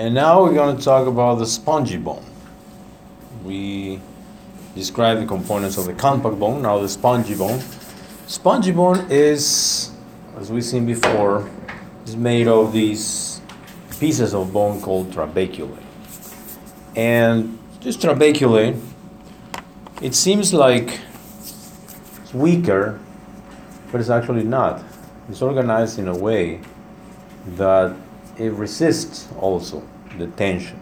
And now we're going to talk about the spongy bone. We described the components of the compact bone, now the spongy bone. Spongy bone is, as we've seen before, is made of these pieces of bone called trabeculae. And this trabeculae, it seems like it's weaker, but it's actually not. It's organized in a way that it resists also the tension.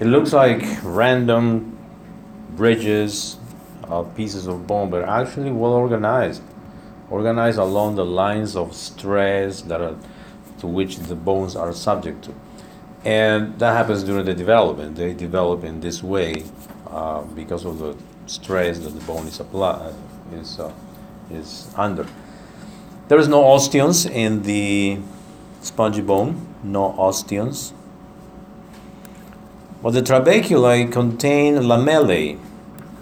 It looks like random bridges of pieces of bone, but actually well organized, organized along the lines of stress that are, to which the bones are subject to. And that happens during the development. They develop in this way uh, because of the stress that the bone is applied, is, uh, is under. There is no osteons in the spongy bone, no osteons. But the trabeculae contain lamellae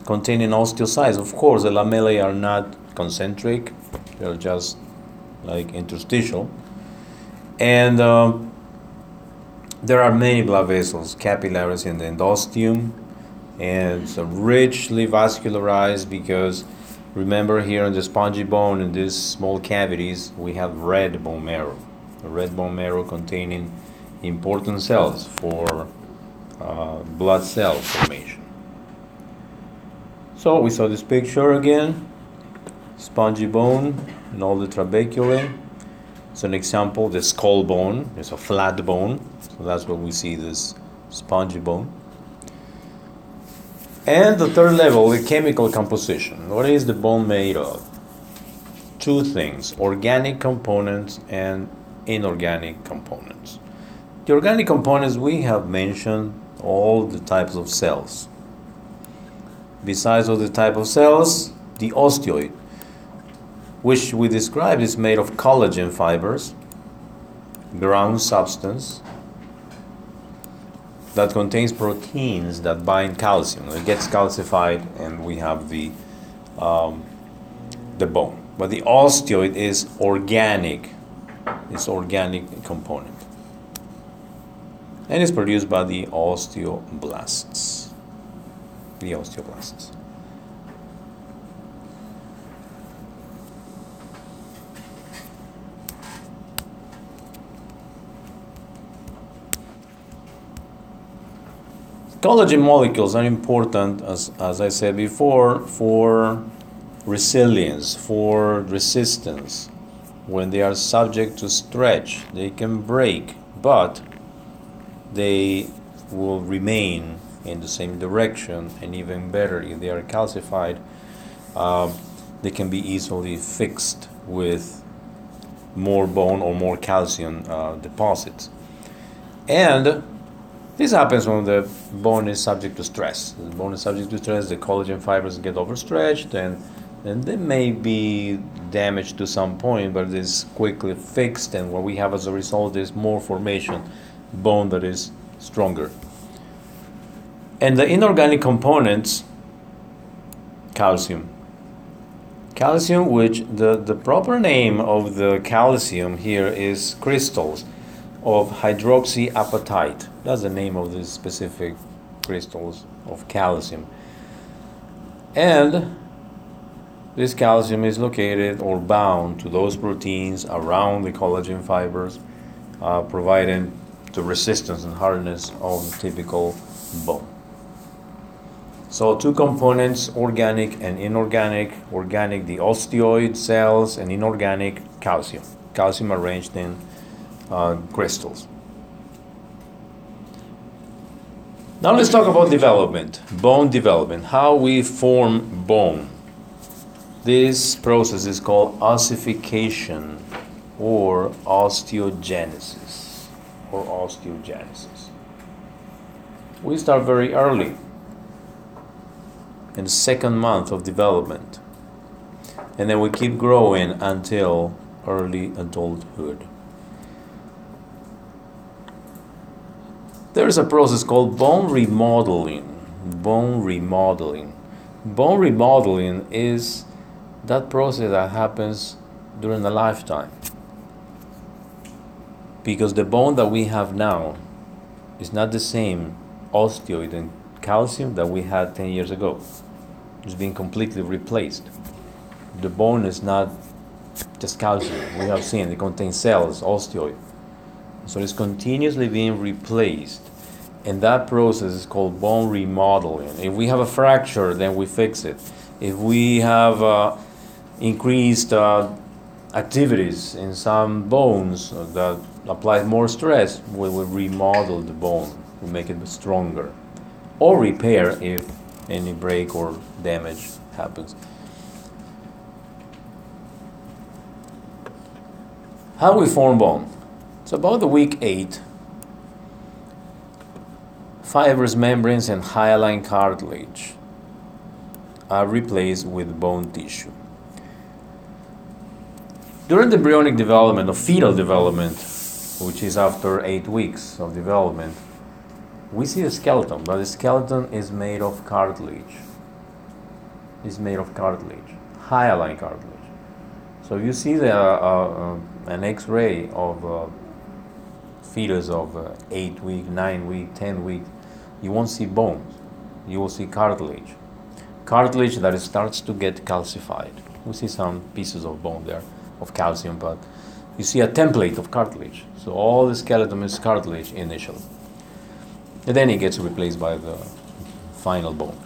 containing osteocytes. Of course, the lamellae are not concentric, they're just like interstitial. And uh, there are many blood vessels, capillaries in the endosteum, and it's richly vascularized because remember here in the spongy bone, in these small cavities, we have red bone marrow. Red bone marrow containing important cells for uh, blood cell formation. So we saw this picture again, spongy bone and all the trabeculae. It's an example, the skull bone, it's a flat bone, so that's what we see this spongy bone. And the third level, the chemical composition. What is the bone made of? Two things organic components and inorganic components. The organic components, we have mentioned all the types of cells. Besides all the type of cells, the osteoid, which we described is made of collagen fibers, ground substance, that contains proteins that bind calcium. It gets calcified, and we have the um, the bone. But the osteoid is organic. It's organic component, and it's produced by the osteoblasts. The osteoblasts. Collagen molecules are important, as, as I said before, for resilience, for resistance. When they are subject to stretch, they can break, but they will remain in the same direction, and even better, if they are calcified, uh, they can be easily fixed with more bone or more calcium uh, deposits. And this happens when the bone is subject to stress. The bone is subject to stress, the collagen fibers get overstretched, and then they may be damaged to some point, but it is quickly fixed, and what we have as a result is more formation, bone that is stronger. And the inorganic components, calcium. Calcium, which the, the proper name of the calcium here is crystals of hydroxyapatite. That's the name of these specific crystals of calcium. And this calcium is located or bound to those proteins around the collagen fibers, uh, providing the resistance and hardness of the typical bone. So two components, organic and inorganic. Organic, the osteoid cells, and inorganic, calcium. Calcium arranged in uh, crystals. Now let's talk about development, bone development, how we form bone. This process is called ossification or osteogenesis or osteogenesis. We start very early in the second month of development and then we keep growing until early adulthood. There is a process called bone remodeling. Bone remodeling. Bone remodeling is that process that happens during a lifetime. because the bone that we have now is not the same osteoid and calcium that we had 10 years ago. It's been completely replaced. The bone is not just calcium. We have seen it contains cells, osteoid. So it's continuously being replaced. And that process is called bone remodeling. If we have a fracture, then we fix it. If we have uh, increased uh, activities in some bones that apply more stress, we will remodel the bone to make it stronger or repair if any break or damage happens. How we form bone? It's about the week 8, fibrous membranes and hyaline cartilage are replaced with bone tissue. During the embryonic development or fetal development, which is after eight weeks of development, we see the skeleton, but the skeleton is made of cartilage. Is made of cartilage, hyaline cartilage. So you see the, uh, uh, an X-ray of uh, fetus of uh, eight week, nine week, ten week. You won't see bones. You will see cartilage. Cartilage that starts to get calcified. We see some pieces of bone there of calcium, but you see a template of cartilage. So all the skeleton is cartilage initially. And then it gets replaced by the final bone.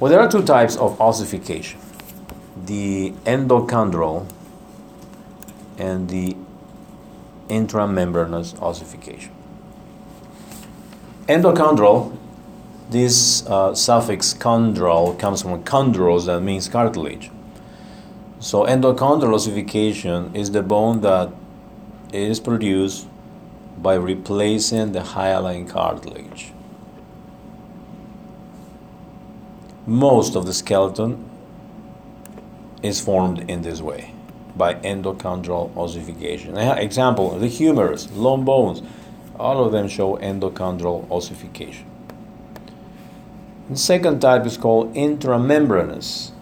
Well, there are two types of ossification the endochondral and the intramembranous ossification. Endochondral, this uh, suffix chondral comes from chondros, that means cartilage. So endochondral ossification is the bone that is produced by replacing the hyaline cartilage. Most of the skeleton is formed in this way by endochondral ossification. Example, the humerus, long bones, all of them show endochondral ossification. The second type is called intramembranous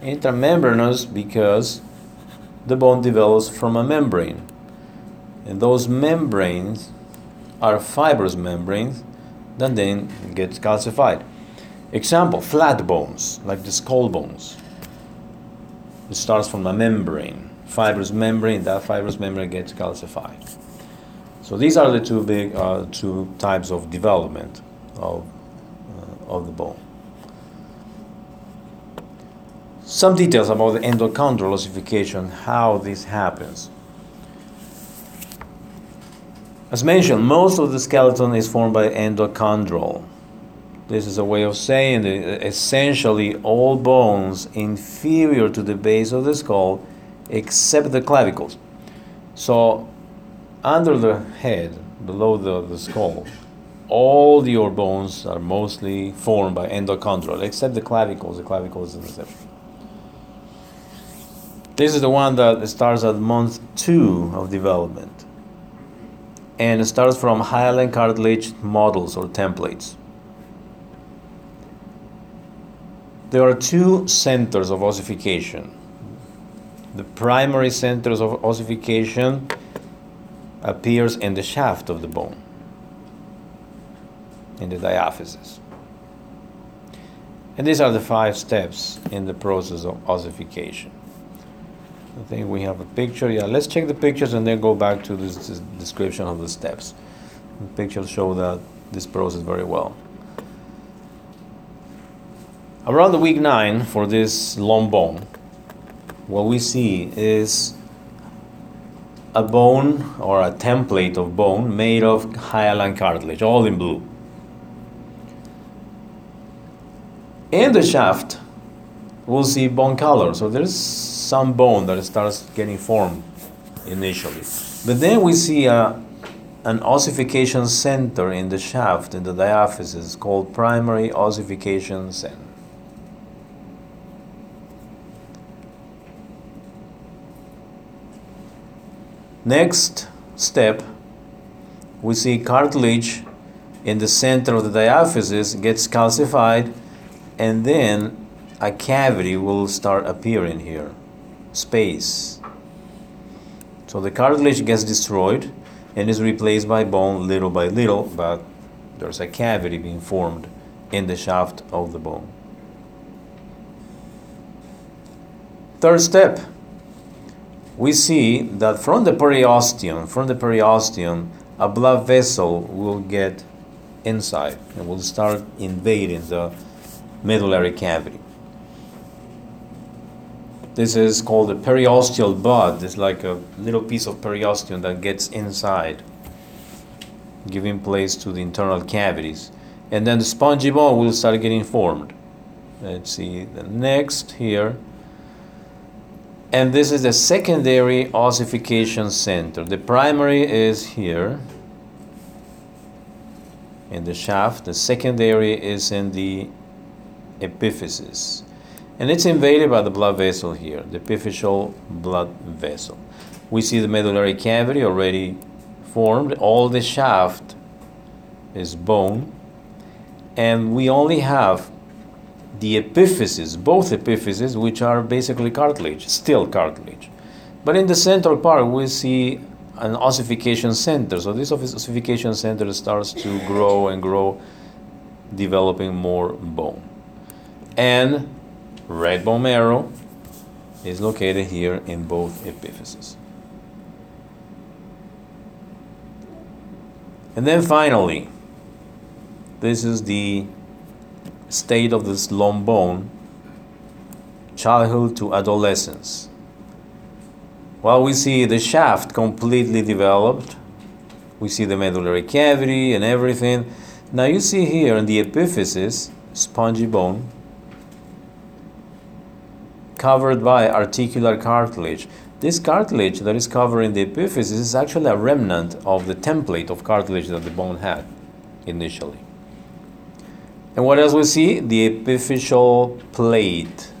intramembranous because the bone develops from a membrane. And those membranes are fibrous membranes that then get calcified. Example, flat bones, like the skull bones. It starts from a membrane, fibrous membrane, that fibrous membrane gets calcified. So these are the two big uh, two types of development of, uh, of the bone. Some details about the endochondral ossification, how this happens. As mentioned, most of the skeleton is formed by endochondral. This is a way of saying that essentially all bones inferior to the base of the skull except the clavicles. So, under the head, below the, the skull, all your bones are mostly formed by endochondral, except the clavicles. The clavicles is an exception. This is the one that starts at month two of development. And starts from hyaline cartilage models or templates. There are two centers of ossification. The primary centers of ossification appears in the shaft of the bone, in the diaphysis. And these are the five steps in the process of ossification. I think we have a picture. Yeah, let's check the pictures and then go back to this, this description of the steps. The pictures show that this process very well. Around the week nine for this long bone, what we see is a bone or a template of bone made of hyaline cartilage, all in blue. In the shaft, we'll see bone color. So there's some bone that starts getting formed initially. But then we see a, an ossification center in the shaft, in the diaphysis, called primary ossification center. Next step, we see cartilage in the center of the diaphysis gets calcified and then a cavity will start appearing here space so the cartilage gets destroyed and is replaced by bone little by little, but there's a cavity being formed in the shaft of the bone. Third step, we see that from the periosteum, from the periosteum, a blood vessel will get inside and will start invading the medullary cavity. This is called the periosteal bud. It's like a little piece of periosteum that gets inside, giving place to the internal cavities. And then the spongy bone will start getting formed. Let's see the next here. And this is the secondary ossification center. The primary is here in the shaft. The secondary is in the epiphysis. And it's invaded by the blood vessel here, the epiphyseal blood vessel. We see the medullary cavity already formed. All the shaft is bone. And we only have the epiphyses, both epiphyses, which are basically cartilage, still cartilage. But in the central part, we see an ossification center. So this ossification center starts to grow and grow, developing more bone. And red bone marrow is located here in both epiphyses. And then finally, this is the state of this long bone, childhood to adolescence. While we see the shaft completely developed, we see the medullary cavity and everything. Now you see here in the epiphysis, spongy bone, covered by articular cartilage. This cartilage that is covering the epiphysis is actually a remnant of the template of cartilage that the bone had initially. And what else we see? The epiphyseal plate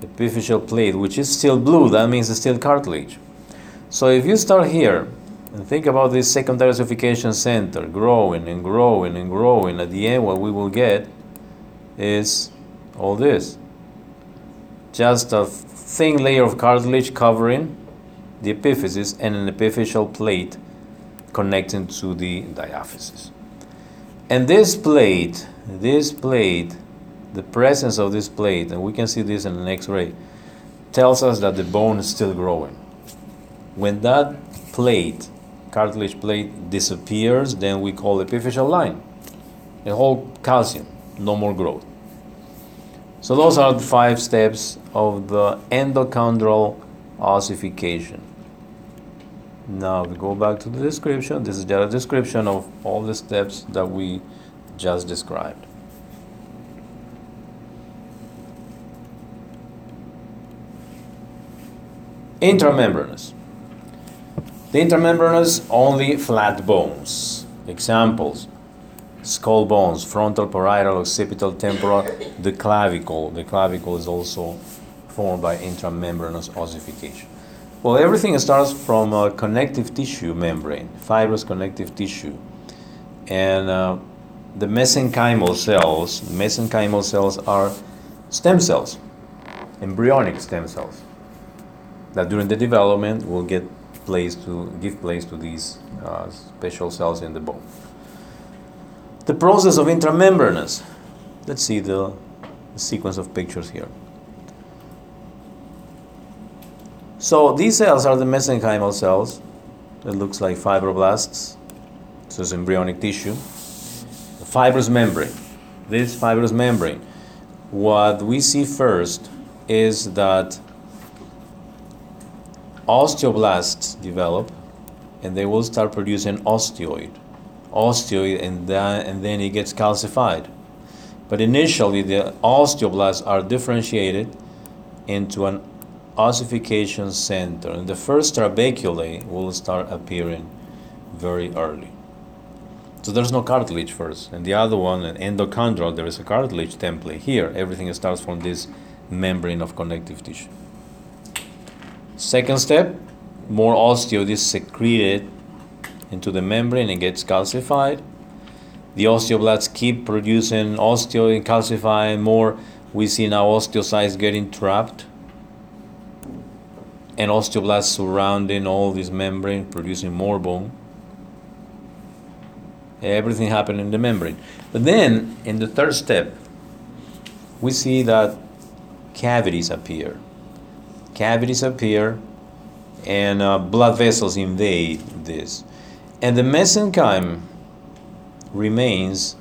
epiphyseal plate, which is still blue, that means it's still cartilage. So if you start here and think about this secondary ossification center growing and growing and growing, at the end what we will get is all this. Just a thin layer of cartilage covering the epiphysis and an epiphyseal plate connecting to the diaphysis. And this plate, this plate the presence of this plate, and we can see this in an X-ray, tells us that the bone is still growing. When that plate, cartilage plate, disappears, then we call epiphyseal line. The whole calcium, no more growth. So those are the five steps of the endochondral ossification. Now we go back to the description. This is just a description of all the steps that we just described. Intramembranous. The intramembranous only flat bones. Examples skull bones, frontal, parietal, occipital, temporal, the clavicle. The clavicle is also formed by intramembranous ossification. Well, everything starts from a connective tissue membrane, fibrous connective tissue. And uh, the mesenchymal cells, mesenchymal cells are stem cells, embryonic stem cells that during the development will get place to give place to these uh, special cells in the bone. The process of intramembranous. Let's see the, sequence of pictures here. So these cells are the mesenchymal cells. It looks like fibroblasts. So it's embryonic tissue. The fibrous membrane. This fibrous membrane. What we see first is that osteoblasts develop and they will start producing osteoid osteoid and then, and then it gets calcified. But initially the osteoblasts are differentiated into an ossification center and the first trabeculae will start appearing very early. So there's no cartilage first. And the other one an endochondral there is a cartilage template here. Everything starts from this membrane of connective tissue. Second step, more osteoid is secreted into the membrane and gets calcified. The osteoblasts keep producing osteoid, calcifying more. We see now osteocytes getting trapped and osteoblasts surrounding all this membrane, producing more bone. Everything happened in the membrane. But then, in the third step, we see that cavities appear. Cavities appear, and uh, blood vessels invade this. And the mesenchyme remains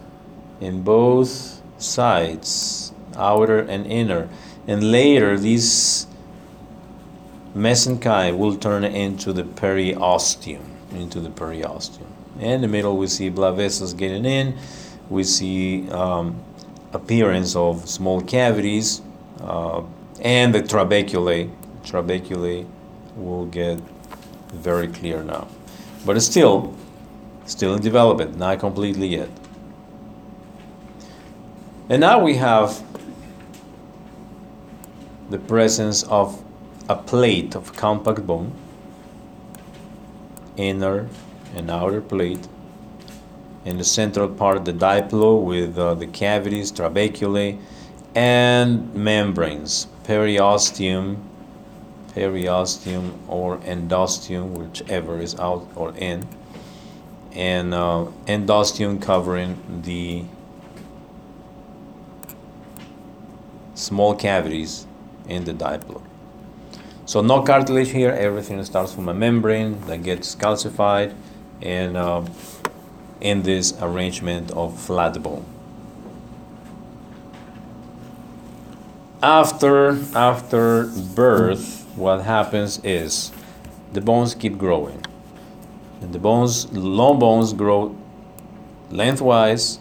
in both sides, outer and inner. And later, these mesenchyme will turn into the periosteum, into the periosteum. In the middle, we see blood vessels getting in. We see um, appearance of small cavities uh, and the trabeculae. Trabeculae will get very clear now. But it's still, still in development, not completely yet. And now we have the presence of a plate of compact bone, inner and outer plate, in the central part the diplo with uh, the cavities, trabeculae, and membranes, periosteum, periosteum or endosteum, whichever is out or in, and uh, endosteum covering the small cavities in the diplo. So no cartilage here, everything starts from a membrane that gets calcified and uh, in this arrangement of flat bone. After, after birth, what happens is the bones keep growing. And the bones, long bones grow lengthwise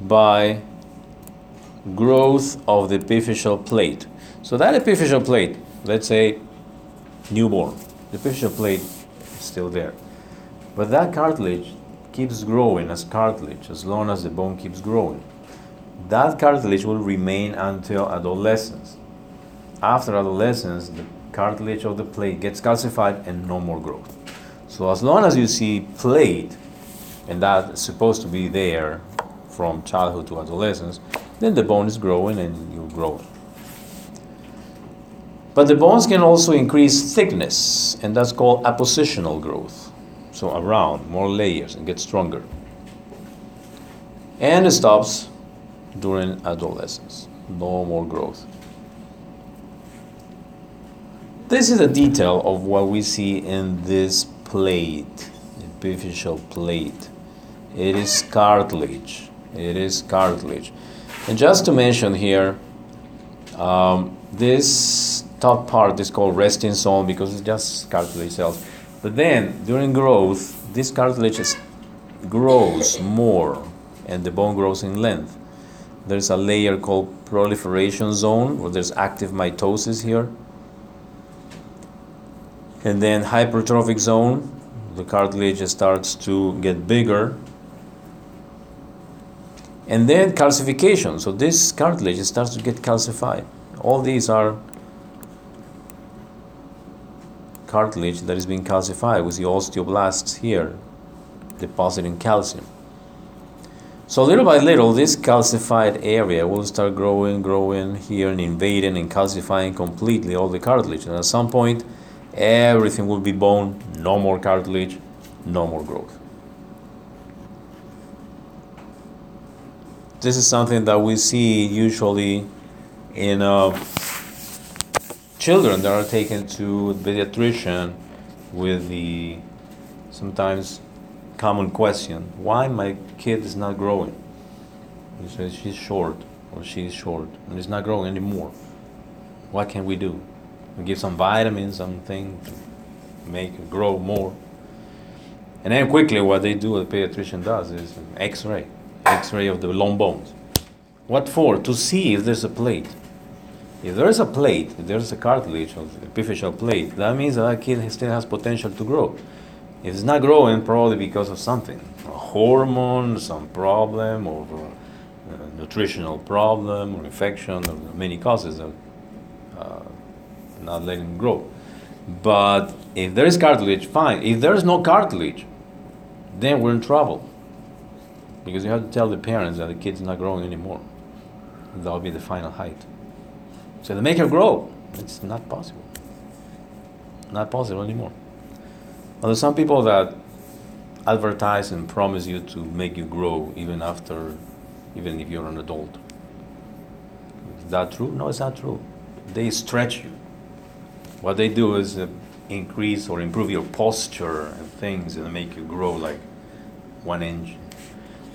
by growth of the epiphyseal plate. So that epiphyseal plate, let's say newborn, the epiphyseal plate is still there. But that cartilage keeps growing as cartilage as long as the bone keeps growing. That cartilage will remain until adolescence. After adolescence, the cartilage of the plate gets calcified and no more growth. So as long as you see plate, and that's supposed to be there from childhood to adolescence, then the bone is growing and you grow. But the bones can also increase thickness, and that's called appositional growth. So around, more layers, and get stronger. And it stops during adolescence. No more growth. This is a detail of what we see in this plate, epiphyseal plate. It is cartilage. It is cartilage. And just to mention here, um, this top part is called resting zone because it's just cartilage cells. But then during growth, this cartilage is, grows more and the bone grows in length. There's a layer called proliferation zone where there's active mitosis here. And then hypertrophic zone, the cartilage starts to get bigger and then calcification. So this cartilage starts to get calcified. All these are cartilage that is being calcified with the osteoblasts here depositing calcium. So little by little, this calcified area will start growing, growing here and invading and calcifying completely all the cartilage. And at some point, everything will be bone, no more cartilage, no more growth. this is something that we see usually in uh, children that are taken to pediatrician with the sometimes common question why my kid is not growing? He says she's short or she's short and it's not growing anymore. What can we do we give some vitamins something to make it grow more and then quickly what they do the pediatrician does is an x-ray X-ray of the long bones. What for? To see if there's a plate. If there's a plate, if there's a cartilage the epiphyseal plate, that means that, that kid still has potential to grow. If it's not growing, probably because of something, a hormone, some problem, or a nutritional problem, or infection, or many causes uh, not letting him grow. But if there is cartilage, fine. If there is no cartilage, then we're in trouble because you have to tell the parents that the kid's not growing anymore. That'll be the final height. So to make her grow, it's not possible. Not possible anymore. Now, there's some people that advertise and promise you to make you grow even after, even if you're an adult. Is that true? No, it's not true. They stretch you. What they do is uh, increase or improve your posture and things and make you grow like one inch.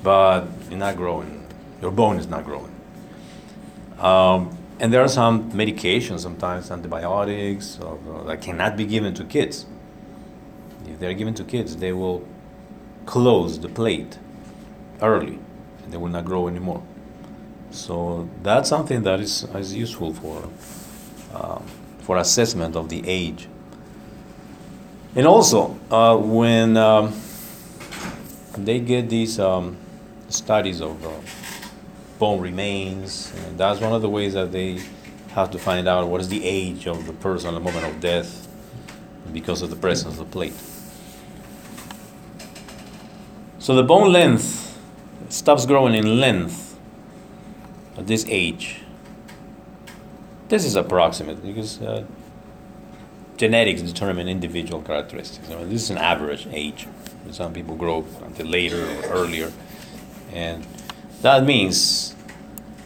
But you're not growing. Your bone is not growing. Um, and there are some medications, sometimes antibiotics, uh, that cannot be given to kids. If they're given to kids, they will close the plate early, and they will not grow anymore. So that's something that is, is useful for, um, for assessment of the age. And also, uh, when um, they get these um, studies of uh, bone remains. That's one of the ways that they have to find out what is the age of the person at the moment of death because of the presence of the plate. So the bone length stops growing in length at this age. This is approximate because uh, genetics determine individual characteristics. I mean, this is an average age. Some people grow until later or earlier, and that means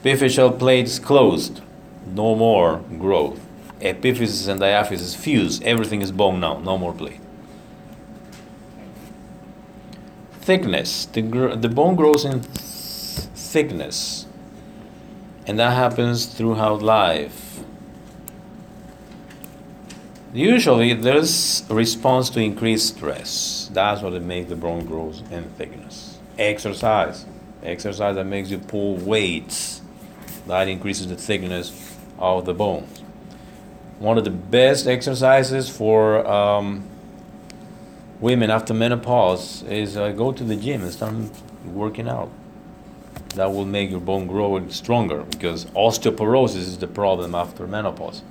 epiphyseal plates closed, no more growth. Epiphysis and diaphysis fuse. everything is bone now, no more plate. Thickness, the, gr- the bone grows in th- thickness, and that happens throughout life. Usually, there's a response to increased stress. That's what makes the bone grow in thickness. Exercise. Exercise that makes you pull weights. That increases the thickness of the bones one of the best exercises for um, women after menopause is uh, go to the gym and start working out. That will make your bone grow and stronger because osteoporosis is the problem after menopause.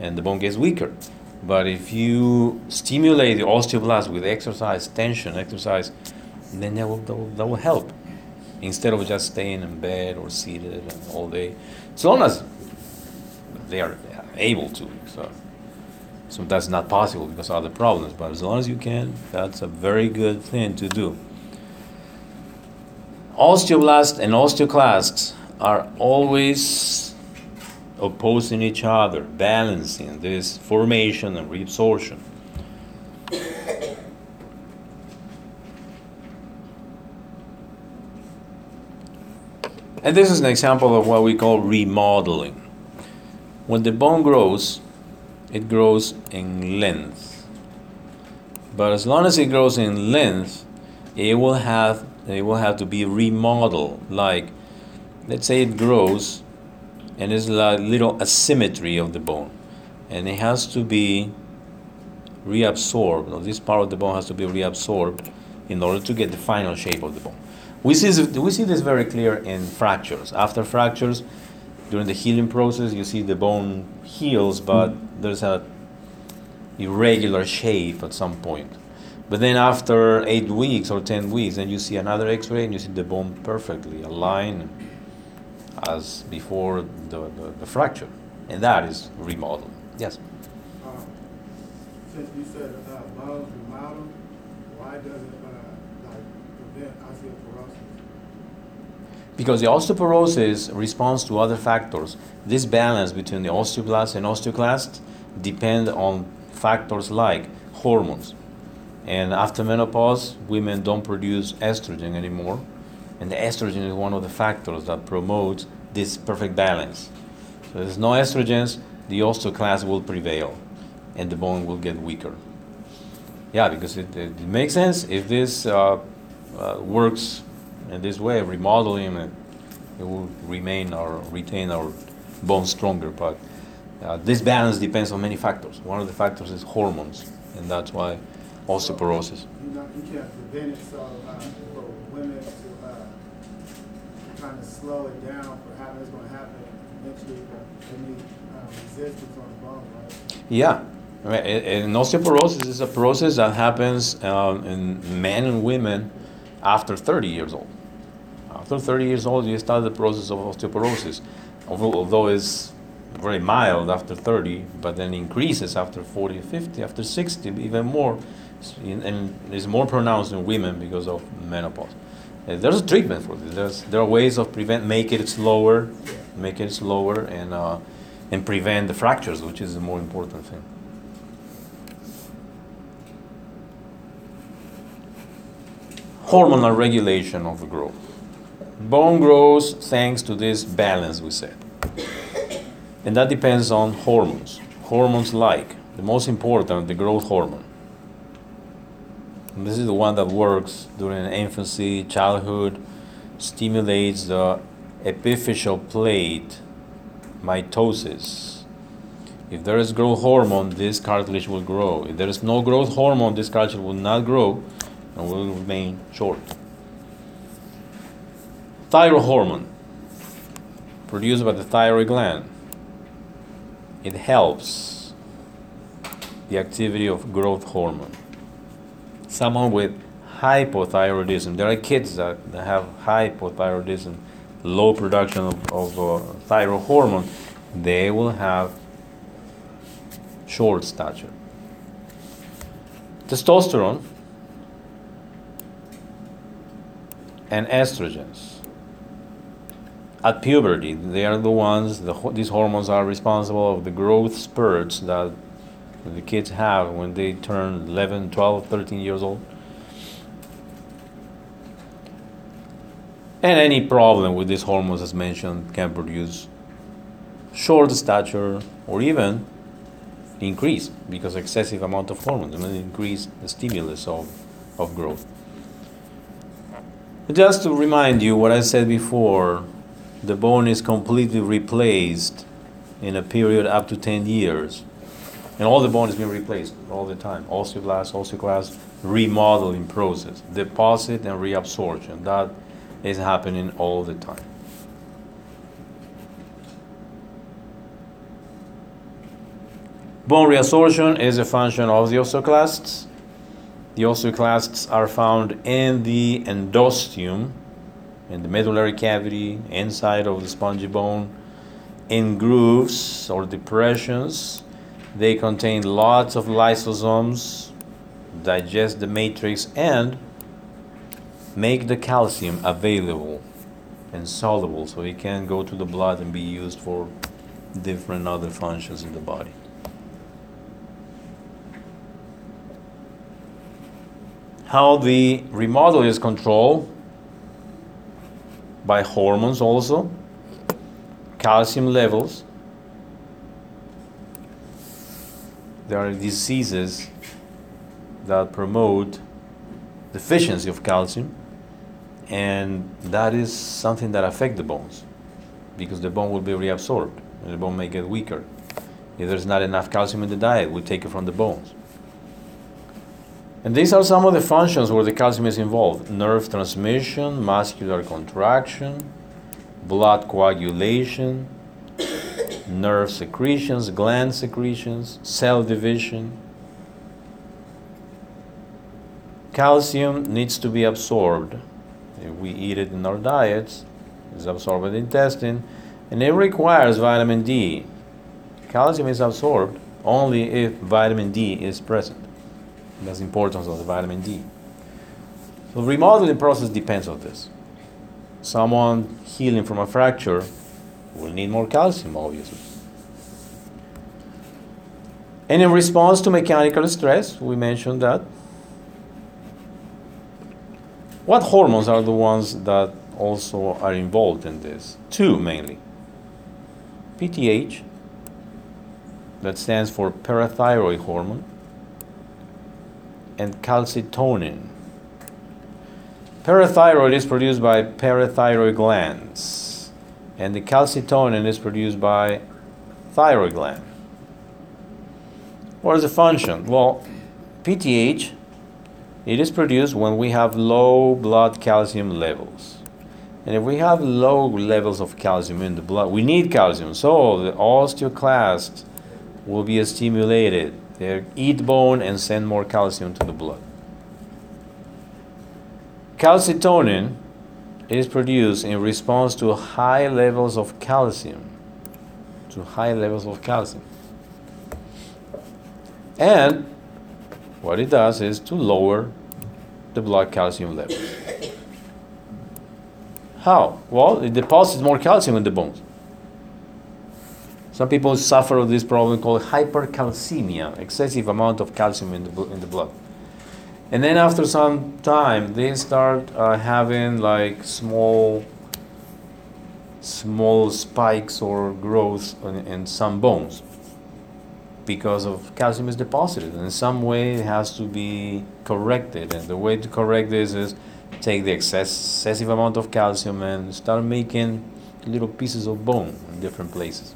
And the bone gets weaker but if you stimulate the osteoblast with exercise tension exercise then that will, that will, that will help instead of just staying in bed or seated all day. As long as they are able to. So, so that's not possible because of other problems. But as long as you can, that's a very good thing to do. Osteoblasts and osteoclasts are always opposing each other, balancing this formation and reabsorption. And this is an example of what we call remodeling. When the bone grows, it grows in length. But as long as it grows in length, it will have it will have to be remodeled. Like, let's say it grows, and there's a little asymmetry of the bone, and it has to be reabsorbed. this part of the bone has to be reabsorbed in order to get the final shape of the bone. We see, this, we see this very clear in fractures. After fractures, during the healing process, you see the bone heals, but there's a irregular shape at some point. But then after eight weeks or ten weeks, then you see another X-ray and you see the bone perfectly aligned as before the, the, the fracture, and that is remodeled. Yes. Uh, since you said uh, bones remodel, why does it prevent osteoporosis? because the osteoporosis responds to other factors. This balance between the osteoblast and osteoclast depend on factors like hormones. And after menopause, women don't produce estrogen anymore. And the estrogen is one of the factors that promotes this perfect balance. So there's no estrogens, the osteoclast will prevail and the bone will get weaker. Yeah, because it, it makes sense if this uh, uh, works in this way, remodeling it, it will remain or retain our bones stronger. But uh, this balance depends on many factors. One of the factors is hormones, and that's why osteoporosis. You, know, you kind of slow it down for how it's going to happen eventually, they uh, resistance on the bone, right? Yeah. And osteoporosis is a process that happens um, in men and women after 30 years old. After 30 years old, you start the process of osteoporosis, although it's very mild after 30, but then increases after 40, 50, after 60, even more, and it's more pronounced in women because of menopause. Uh, there's a treatment for this. There's, there are ways of prevent, make it slower, make it slower, and uh, and prevent the fractures, which is the more important thing. Hormonal regulation of the growth. Bone grows thanks to this balance we said, and that depends on hormones. Hormones like the most important, the growth hormone. This is the one that works during infancy, childhood, stimulates the epiphyseal plate mitosis. If there is growth hormone, this cartilage will grow. If there is no growth hormone, this cartilage will not grow and will remain short. Thyroid hormone, produced by the thyroid gland. It helps the activity of growth hormone someone with hypothyroidism. There are kids that, have hypothyroidism, low production of, of uh, thyroid hormone. They will have short stature. Testosterone and estrogens. At puberty, they are the ones, the, these hormones are responsible of the growth spurts that the kids have when they turn 11, 12, 13 years old. And any problem with these hormones, as mentioned, can produce short stature or even increase because excessive amount of hormones and increase the stimulus of, of growth. Just to remind you what I said before, the bone is completely replaced in a period up to 10 years and all the bone is being replaced all the time. Osteoblast, osteoclast, remodeling process, deposit and reabsorption. That is happening all the time. Bone reabsorption is a function of the osteoclasts. The osteoclasts are found in the endosteum, in the medullary cavity, inside of the spongy bone, in grooves or depressions they contain lots of lysosomes, digest the matrix, and make the calcium available and soluble so it can go to the blood and be used for different other functions in the body. How the remodel is controlled by hormones also, calcium levels, there are diseases that promote deficiency of calcium and that is something that affect the bones because the bone will be reabsorbed and the bone may get weaker. If there's not enough calcium in the diet we take it from the bones. And these are some of the functions where the calcium is involved nerve transmission muscular contraction blood coagulation nerve secretions, gland secretions, cell division. Calcium needs to be absorbed. If we eat it in our diets, it's absorbed in the intestine, and it requires vitamin D. Calcium is absorbed only if vitamin D is present. That's the importance of the vitamin D. So remodeling process depends on this. Someone healing from a fracture will need more calcium, obviously. And in response to mechanical stress, we mentioned that. What hormones are the ones that also are involved in this? Two mainly. PTH, that stands for parathyroid hormone, and calcitonin. Parathyroid is produced by parathyroid glands and the calcitonin is produced by thyroid gland. What is the function? Well, PTH, it is produced when we have low blood calcium levels. And if we have low levels of calcium in the blood, we need calcium. So the osteoclasts will be stimulated. They eat bone and send more calcium to the blood. Calcitonin is produced in response to high levels of calcium. To high levels of calcium. And what it does is to lower the blood calcium level. How? Well, it deposits more calcium in the bones. Some people suffer of this problem called hypercalcemia, excessive amount of calcium in the, in the blood. And then after some time, they start uh, having like small, small spikes or growths in, in some bones because of calcium is deposited. And in some way, it has to be corrected. And the way to correct this is take the excess, excessive amount of calcium and start making little pieces of bone in different places.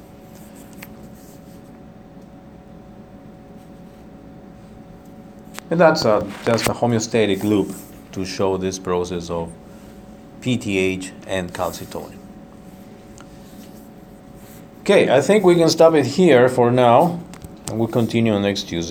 And that's a, just a homeostatic loop to show this process of PTH and calcitonin. Okay, I think we can stop it here for now, and we'll continue next Tuesday.